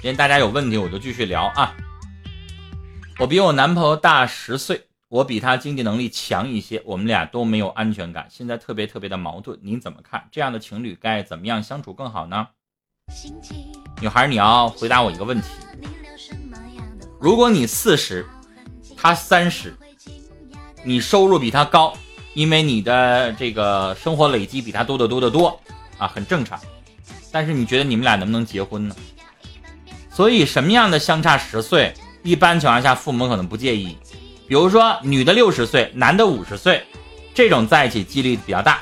今天大家有问题我就继续聊啊。我比我男朋友大十岁，我比他经济能力强一些，我们俩都没有安全感，现在特别特别的矛盾，您怎么看？这样的情侣该怎么样相处更好呢？女孩，你要回答我一个问题：如果你四十，他三十，你收入比他高，因为你的这个生活累积比他多得多得多啊，很正常。但是你觉得你们俩能不能结婚呢？所以什么样的相差十岁？一般情况下，父母可能不介意。比如说，女的六十岁，男的五十岁，这种在一起几率比较大。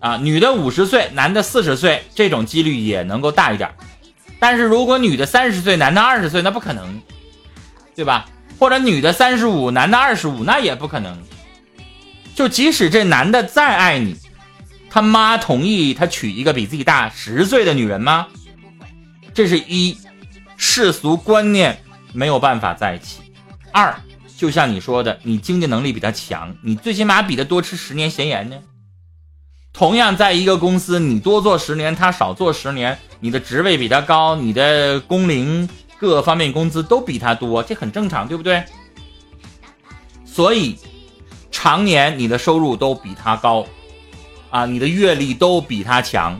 啊，女的五十岁，男的四十岁，这种几率也能够大一点。但是如果女的三十岁，男的二十岁，那不可能，对吧？或者女的三十五，男的二十五，那也不可能。就即使这男的再爱你，他妈同意他娶一个比自己大十岁的女人吗？这是一世俗观念。没有办法在一起。二，就像你说的，你经济能力比他强，你最起码比他多吃十年闲盐呢。同样，在一个公司，你多做十年，他少做十年，你的职位比他高，你的工龄各方面工资都比他多，这很正常，对不对？所以，常年你的收入都比他高，啊，你的阅历都比他强，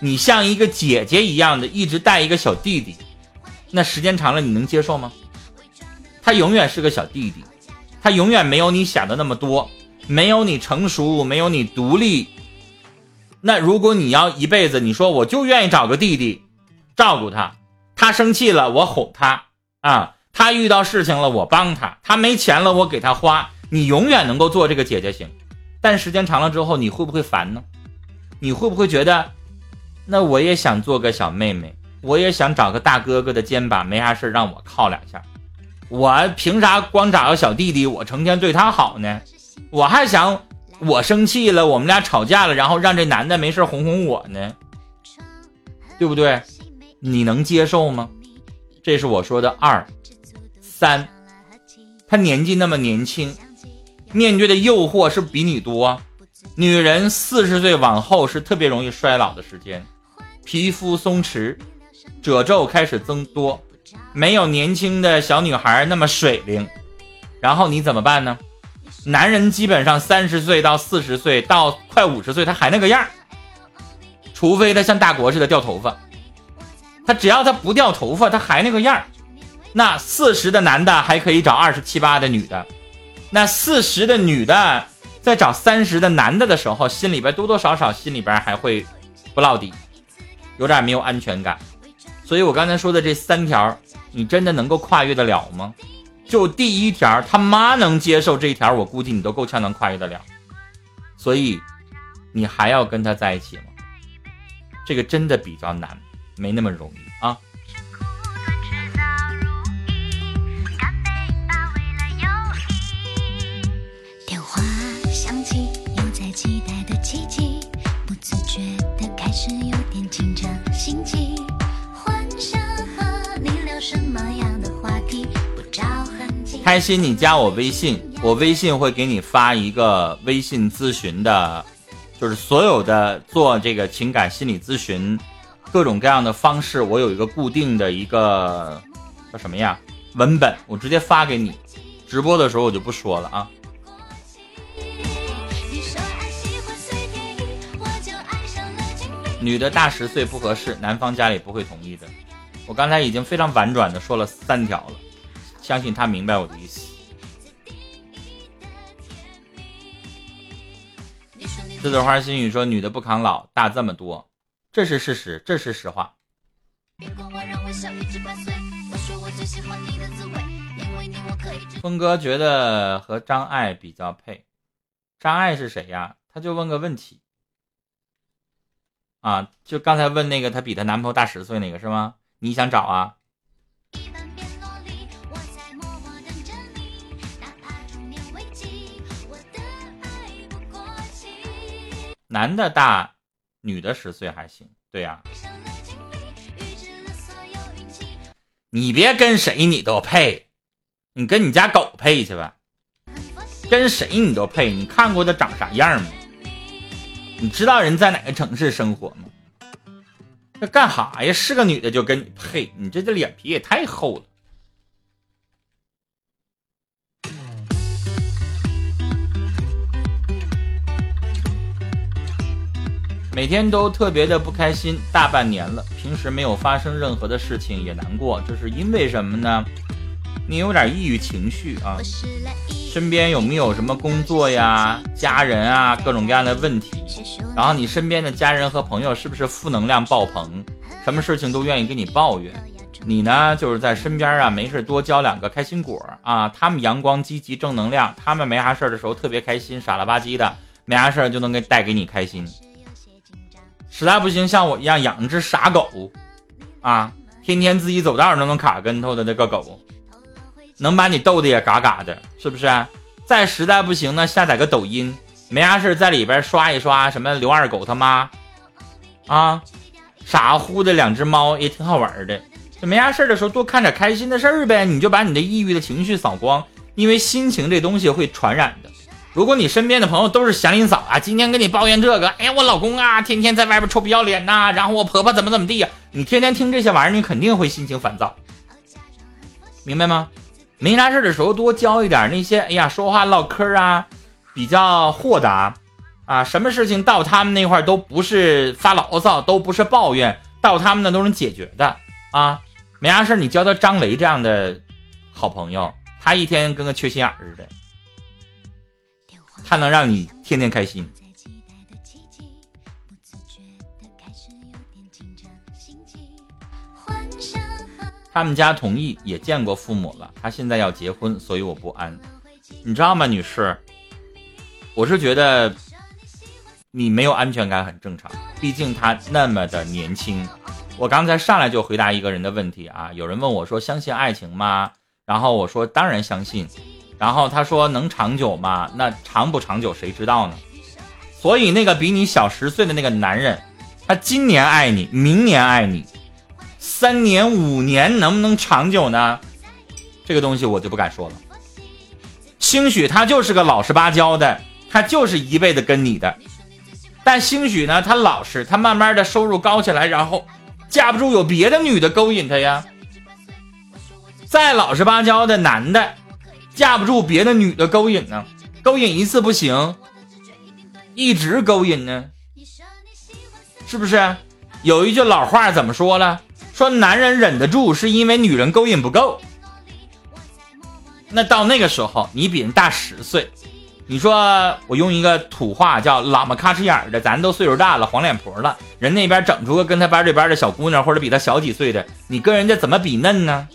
你像一个姐姐一样的一直带一个小弟弟。那时间长了，你能接受吗？他永远是个小弟弟，他永远没有你想的那么多，没有你成熟，没有你独立。那如果你要一辈子，你说我就愿意找个弟弟，照顾他，他生气了我哄他啊，他遇到事情了我帮他，他没钱了我给他花，你永远能够做这个姐姐型。但时间长了之后，你会不会烦呢？你会不会觉得，那我也想做个小妹妹？我也想找个大哥哥的肩膀，没啥事让我靠两下。我凭啥光找个小弟弟？我成天对他好呢？我还想我生气了，我们俩吵架了，然后让这男的没事哄哄我呢，对不对？你能接受吗？这是我说的二三。他年纪那么年轻，面对的诱惑是比你多。女人四十岁往后是特别容易衰老的时间，皮肤松弛。褶皱开始增多，没有年轻的小女孩那么水灵，然后你怎么办呢？男人基本上三十岁到四十岁到快五十岁，他还那个样除非他像大国似的掉头发，他只要他不掉头发，他还那个样那四十的男的还可以找二十七八的女的，那四十的女的在找三十的男的的时候，心里边多多少少心里边还会不落底，有点没有安全感。所以，我刚才说的这三条，你真的能够跨越得了吗？就第一条，他妈能接受这一条，我估计你都够呛能跨越得了。所以，你还要跟他在一起吗？这个真的比较难，没那么容易开心，你加我微信，我微信会给你发一个微信咨询的，就是所有的做这个情感心理咨询，各种各样的方式，我有一个固定的一个叫什么呀文本，我直接发给你。直播的时候我就不说了啊。女的大十岁不合适，男方家里不会同意的。我刚才已经非常婉转的说了三条了。相信他明白我的意思。栀子花心语说：“女的不抗老，大这么多，这是事实，这是实话。”峰哥觉得和张爱比较配。张爱是谁呀？他就问个问题。啊，就刚才问那个，他比她男朋友大十岁那个是吗？你想找啊？男的大，女的十岁还行，对呀。你别跟谁你都配，你跟你家狗配去吧。跟谁你都配，你看过他长啥样吗？你知道人在哪个城市生活吗？这干哈呀？是个女的就跟你配，你这这脸皮也太厚了。每天都特别的不开心，大半年了，平时没有发生任何的事情也难过，这是因为什么呢？你有点抑郁情绪啊，身边有没有什么工作呀、家人啊各种各样的问题？然后你身边的家人和朋友是不是负能量爆棚，什么事情都愿意跟你抱怨？你呢，就是在身边啊，没事多交两个开心果啊，他们阳光积极正能量，他们没啥事的时候特别开心，傻了吧唧的，没啥事就能给带给你开心。实在不行，像我一样养只傻狗，啊，天天自己走道都能卡跟头的那个狗。能把你逗得也嘎嘎的，是不是？再实在不行呢，下载个抖音，没啥事在里边刷一刷，什么刘二狗他妈，啊，傻乎的两只猫也挺好玩的。这没啥事的时候多看点开心的事儿呗，你就把你的抑郁的情绪扫光，因为心情这东西会传染的。如果你身边的朋友都是祥林嫂啊，今天跟你抱怨这个，哎呀，我老公啊，天天在外边臭不要脸呐，然后我婆婆怎么怎么地呀，你天天听这些玩意儿，你肯定会心情烦躁，明白吗？没啥事的时候多教一点那些，哎呀，说话唠嗑啊，比较豁达，啊，什么事情到他们那块都不是发牢骚，都不是抱怨，到他们那都能解决的啊。没啥事你教他张雷这样的好朋友，他一天跟个缺心眼似的，他能让你天天开心。他们家同意，也见过父母了。他现在要结婚，所以我不安。你知道吗，女士？我是觉得你没有安全感很正常，毕竟他那么的年轻。我刚才上来就回答一个人的问题啊，有人问我说相信爱情吗？然后我说当然相信。然后他说能长久吗？那长不长久谁知道呢？所以那个比你小十岁的那个男人，他今年爱你，明年爱你。三年五年能不能长久呢？这个东西我就不敢说了。兴许他就是个老实巴交的，他就是一辈子跟你的。但兴许呢，他老实，他慢慢的收入高起来，然后架不住有别的女的勾引他呀。再老实巴交的男的，架不住别的女的勾引呢。勾引一次不行，一直勾引呢，是不是？有一句老话怎么说了？说男人忍得住，是因为女人勾引不够。那到那个时候，你比人大十岁，你说我用一个土话叫“喇嘛咔哧眼儿的”，咱都岁数大了，黄脸婆了，人那边整出个跟他班这边的小姑娘，或者比他小几岁的，你跟人家怎么比嫩呢？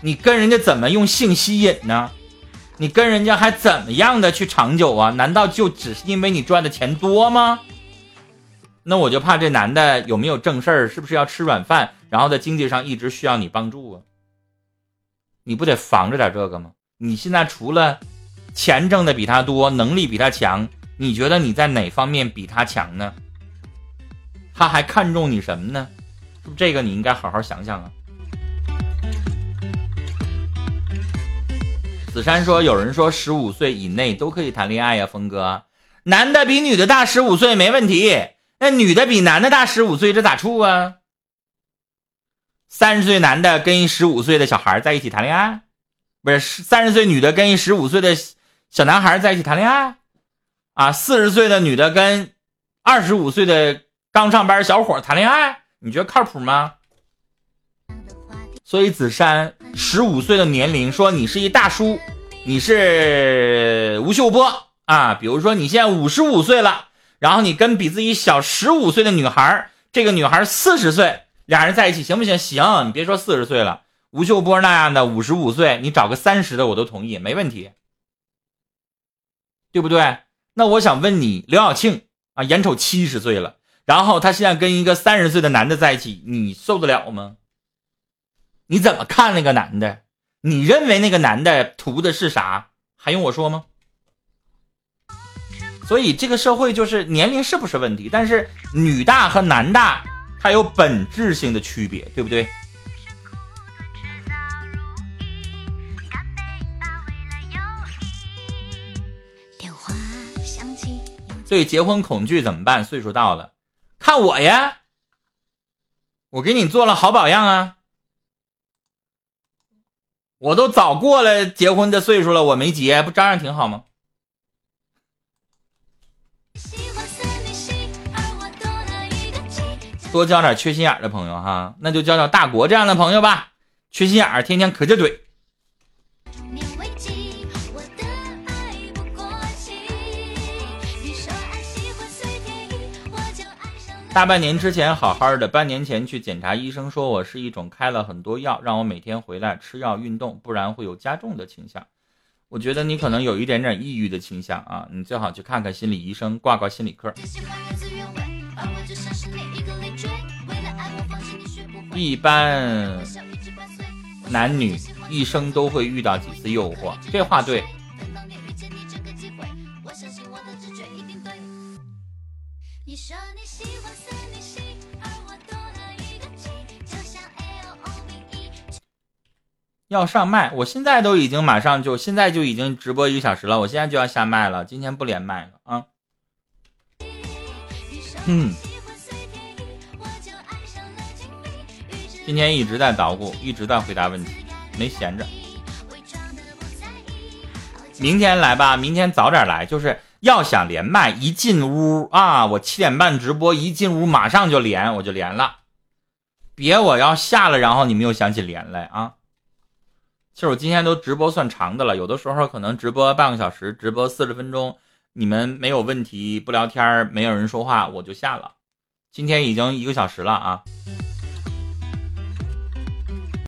你跟人家怎么用性吸引呢？你跟人家还怎么样的去长久啊？难道就只是因为你赚的钱多吗？那我就怕这男的有没有正事儿，是不是要吃软饭？然后在经济上一直需要你帮助啊，你不得防着点这个吗？你现在除了钱挣的比他多，能力比他强，你觉得你在哪方面比他强呢？他还看重你什么呢？这个你应该好好想想啊。子珊说：“有人说十五岁以内都可以谈恋爱呀，峰哥，男的比女的大十五岁没问题，那女的比男的大十五岁，这咋处啊？”三十岁男的跟一十五岁的小孩在一起谈恋爱，不是三十岁女的跟一十五岁的小男孩在一起谈恋爱，啊，四十岁的女的跟二十五岁的刚上班小伙谈恋爱，你觉得靠谱吗？所以子珊十五岁的年龄，说你是一大叔，你是吴秀波啊，比如说你现在五十五岁了，然后你跟比自己小十五岁的女孩，这个女孩四十岁。俩人在一起行不行？行，你别说四十岁了，吴秀波那样的五十五岁，你找个三十的我都同意，没问题，对不对？那我想问你，刘晓庆啊，眼瞅七十岁了，然后她现在跟一个三十岁的男的在一起，你受得了吗？你怎么看那个男的？你认为那个男的图的是啥？还用我说吗？所以这个社会就是年龄是不是问题？但是女大和男大。它有本质性的区别，对不对？所以结婚恐惧怎么办？岁数到了，看我呀！我给你做了好榜样啊！我都早过了结婚的岁数了，我没结，不照样挺好吗？多交点缺心眼的朋友哈，那就交交大国这样的朋友吧。缺心眼，天天可劲怼。大半年之前好好的，半年前去检查，医生说我是一种开了很多药，让我每天回来吃药运动，不然会有加重的倾向。我觉得你可能有一点点抑郁的倾向啊，你最好去看看心理医生，挂挂心理科。一般男女一生都会遇到几次诱惑，这话对。要上麦，我现在都已经马上就现在就已经直播一个小时了，我现在就要下麦了，今天不连麦了啊。嗯，今天一直在捣鼓，一直在回答问题，没闲着。明天来吧，明天早点来，就是要想连麦，一进屋啊，我七点半直播，一进屋马上就连，我就连了，别我要下了，然后你们又想起连来啊。其实我今天都直播算长的了，有的时候可能直播半个小时，直播四十分钟，你们没有问题，不聊天没有人说话，我就下了。今天已经一个小时了啊。